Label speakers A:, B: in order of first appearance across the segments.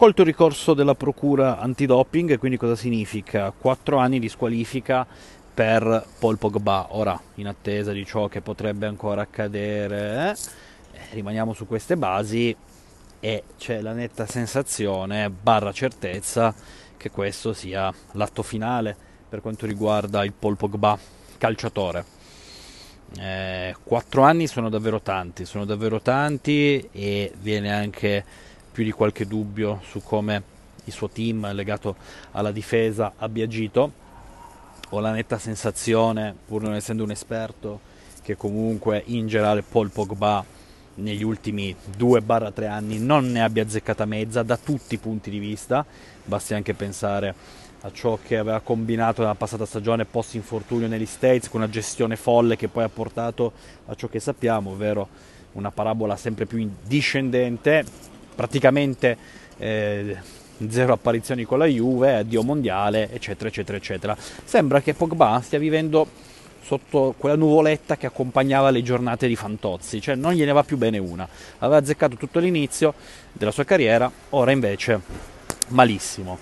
A: accolto il ricorso della procura antidoping, quindi cosa significa? 4 anni di squalifica per Paul Pogba. Ora, in attesa di ciò che potrebbe ancora accadere, eh, rimaniamo su queste basi e c'è la netta sensazione, barra certezza, che questo sia l'atto finale per quanto riguarda il Paul Pogba calciatore. Eh, quattro anni sono davvero tanti, sono davvero tanti e viene anche più di qualche dubbio su come il suo team legato alla difesa abbia agito. Ho la netta sensazione, pur non essendo un esperto, che comunque in generale Paul Pogba negli ultimi 2-3 anni non ne abbia azzeccata mezza da tutti i punti di vista, basti anche pensare a ciò che aveva combinato nella passata stagione post infortunio negli States con una gestione folle che poi ha portato a ciò che sappiamo, ovvero una parabola sempre più discendente, praticamente eh, zero apparizioni con la Juve, addio mondiale, eccetera, eccetera, eccetera. Sembra che Pogba stia vivendo sotto quella nuvoletta che accompagnava le giornate di Fantozzi, cioè non gliene va più bene una. Aveva azzeccato tutto l'inizio della sua carriera, ora invece malissimo.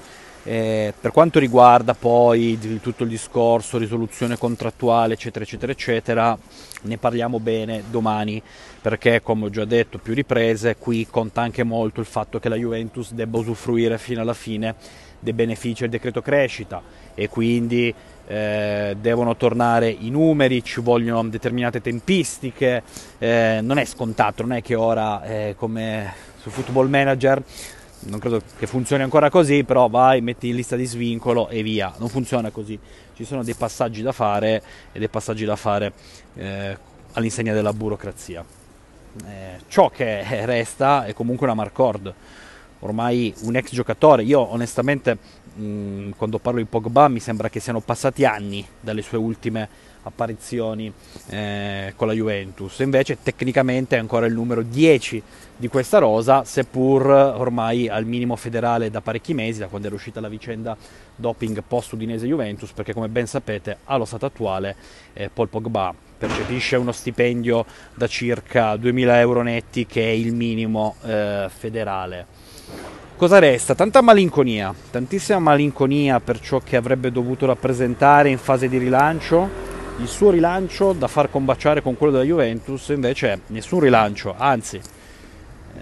A: Eh, per quanto riguarda poi tutto il discorso, risoluzione contrattuale, eccetera, eccetera, eccetera, ne parliamo bene domani, perché come ho già detto più riprese, qui conta anche molto il fatto che la Juventus debba usufruire fino alla fine dei benefici del decreto crescita e quindi eh, devono tornare i numeri, ci vogliono determinate tempistiche, eh, non è scontato, non è che ora eh, come su Football Manager non credo che funzioni ancora così, però vai, metti in lista di svincolo e via, non funziona così, ci sono dei passaggi da fare e dei passaggi da fare eh, all'insegna della burocrazia. Eh, ciò che resta è comunque una Marcord, ormai un ex giocatore, io onestamente mh, mm, quando parlo di Pogba mi sembra che siano passati anni dalle sue ultime apparizioni eh, con la Juventus. Invece tecnicamente è ancora il numero 10 di questa rosa, seppur ormai al minimo federale da parecchi mesi, da quando era uscita la vicenda doping post Udinese Juventus, perché come ben sapete allo stato attuale eh, Paul Pogba percepisce uno stipendio da circa 2000 euro netti che è il minimo eh, federale. Cosa resta? Tanta malinconia, tantissima malinconia per ciò che avrebbe dovuto rappresentare in fase di rilancio il suo rilancio da far combaciare con quello della Juventus invece nessun rilancio, anzi eh,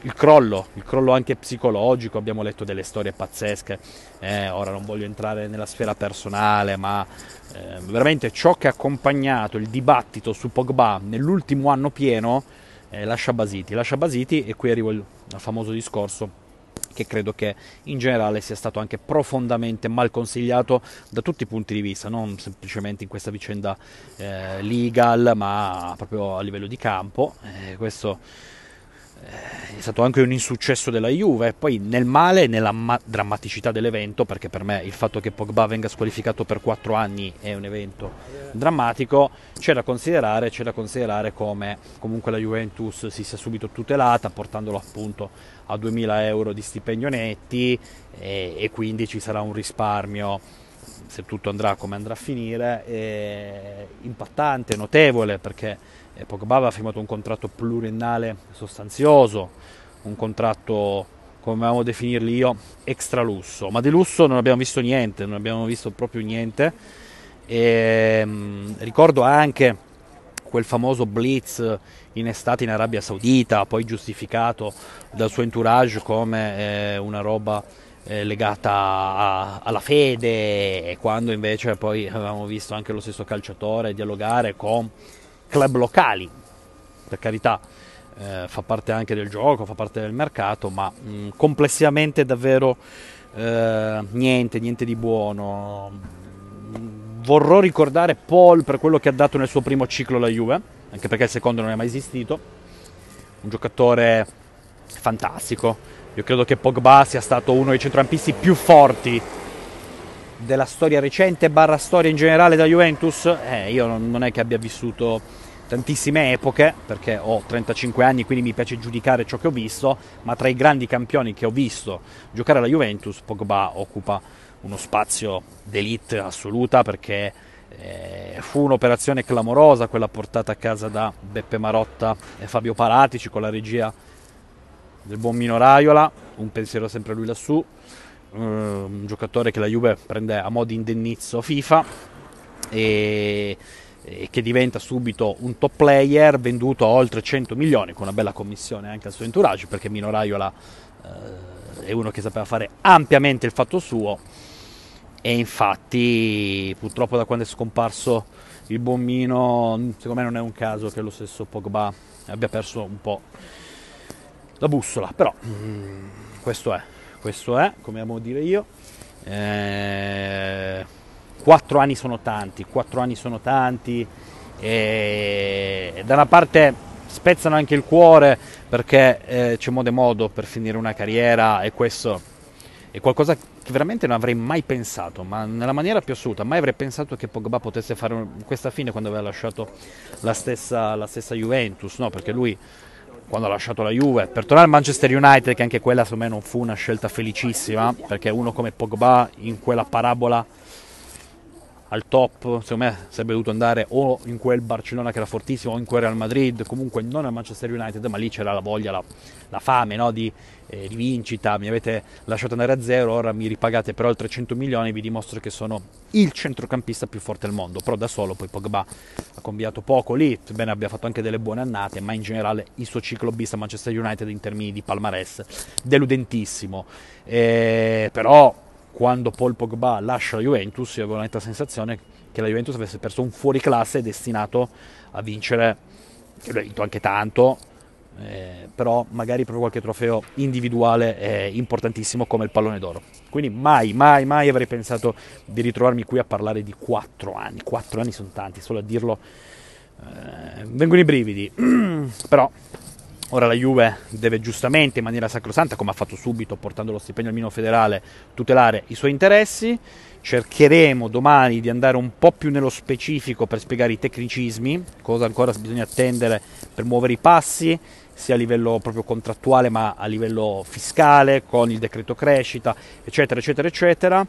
A: il crollo, il crollo anche psicologico, abbiamo letto delle storie pazzesche, eh, ora non voglio entrare nella sfera personale, ma eh, veramente ciò che ha accompagnato il dibattito su Pogba nell'ultimo anno pieno eh, lascia basiti, lascia basiti e qui arrivo al famoso discorso che credo che in generale sia stato anche profondamente mal consigliato da tutti i punti di vista, non semplicemente in questa vicenda eh, legal, ma proprio a livello di campo. Eh, questo è stato anche un insuccesso della Juve, poi nel male e nella ma- drammaticità dell'evento, perché per me il fatto che Pogba venga squalificato per quattro anni è un evento drammatico, c'è da considerare, c'è da considerare come comunque la Juventus si sia subito tutelata, portandolo appunto a 2000 euro di stipendio netti e, e quindi ci sarà un risparmio se tutto andrà come andrà a finire, impattante, notevole, perché eh, Pogba aveva firmato un contratto pluriennale sostanzioso, un contratto come amo definirli io, extra lusso, ma di lusso non abbiamo visto niente, non abbiamo visto proprio niente. E, mh, mm, ricordo anche quel famoso blitz in estate in Arabia Saudita, poi giustificato dal suo entourage come eh, una roba eh, legata a, alla fede, quando invece poi avevamo visto anche lo stesso calciatore dialogare con club locali, per carità, eh, fa parte anche del gioco, fa parte del mercato, ma mh, mm, complessivamente davvero eh, niente, niente di buono. Vorrò ricordare Paul per quello che ha dato nel suo primo ciclo alla Juve, anche perché il secondo non è mai esistito. Un giocatore fantastico. Io credo che Pogba sia stato uno dei centrocampisti più forti della storia recente barra storia in generale da Juventus, eh, io non è che abbia vissuto tantissime epoche, perché ho 35 anni, quindi mi piace giudicare ciò che ho visto, ma tra i grandi campioni che ho visto giocare alla Juventus, Pogba occupa uno spazio d'elite assoluta perché eh, fu un'operazione clamorosa quella portata a casa da Beppe Marotta e Fabio Paratici con la regia del buon Mino Raiola un pensiero sempre lui lassù, uh, un giocatore che la Juve prende a mo' di indennizzo FIFA e, che diventa subito un top player venduto a oltre 100 milioni con una bella commissione anche al suo entourage perché Mino Raiola uh, è uno che sapeva fare ampiamente il fatto suo. E infatti purtroppo da quando è scomparso il buon Mino secondo me non è un caso che lo stesso Pogba abbia perso un po' la bussola però. Mm, questo è questo è come amo dire io. Eh, quattro anni sono tanti quattro anni sono tanti e da una parte spezzano anche il cuore perché eh, c'è modo e modo per finire una carriera e questo è qualcosa che veramente non avrei mai pensato, ma nella maniera più assoluta, mai avrei pensato che Pogba potesse fare questa fine quando aveva lasciato la stessa, la stessa Juventus, no? perché lui quando ha lasciato la Juve, per tornare al Manchester United, che anche quella secondo me non fu una scelta felicissima, perché uno come Pogba in quella parabola al top, secondo me sarebbe dovuto andare o in quel Barcellona che era fortissimo o in quel Real Madrid, comunque non al Manchester United, ma lì c'era la voglia, la, la fame no? di, eh, di, vincita, mi avete lasciato andare a zero, ora mi ripagate per oltre 100 milioni, vi dimostro che sono il centrocampista più forte del mondo, però da solo poi Pogba ha cambiato poco lì, bene abbia fatto anche delle buone annate, ma in generale il suo ciclo bis a Manchester United in termini di palmarès deludentissimo, eh, però quando Paul Pogba lascia la Juventus, io avevo la netta sensazione che la Juventus avesse perso un fuoriclasse destinato a vincere, che lui ha vinto anche tanto, eh, però magari proprio qualche trofeo individuale è importantissimo come il pallone d'oro. Quindi mai, mai, mai avrei pensato di ritrovarmi qui a parlare di quattro anni. Quattro anni sono tanti, solo a dirlo eh, vengono i brividi. però Ora la Juve deve giustamente, in maniera sacrosanta, come ha fatto subito portando lo stipendio al Mino federale, tutelare i suoi interessi. Cercheremo domani di andare un po' più nello specifico per spiegare i tecnicismi, cosa ancora bisogna attendere per muovere i passi, sia a livello proprio contrattuale ma a livello fiscale, con il decreto crescita, eccetera, eccetera, eccetera.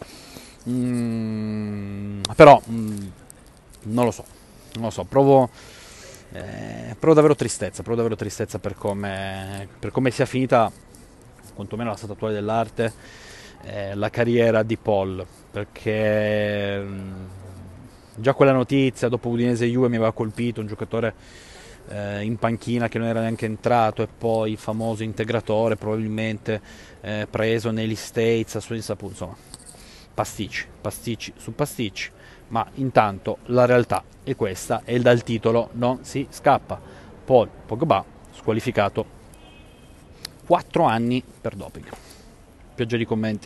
A: Mm, però mm, non lo so, non lo so, provo eh, provo davvero tristezza, provo davvero tristezza per come, per come sia finita, quantomeno la statuale dell'arte, eh, la carriera di Paul, perché mh, mm, già quella notizia dopo Udinese Juve mi aveva colpito, un giocatore eh, in panchina che non era neanche entrato e poi famoso integratore probabilmente eh, preso negli States a sua insaputa, insomma pasticci, pasticci su pasticci ma intanto la realtà è questa e dal titolo non si scappa. Paul Pogba squalificato 4 anni per doping. Pioggia di commenti.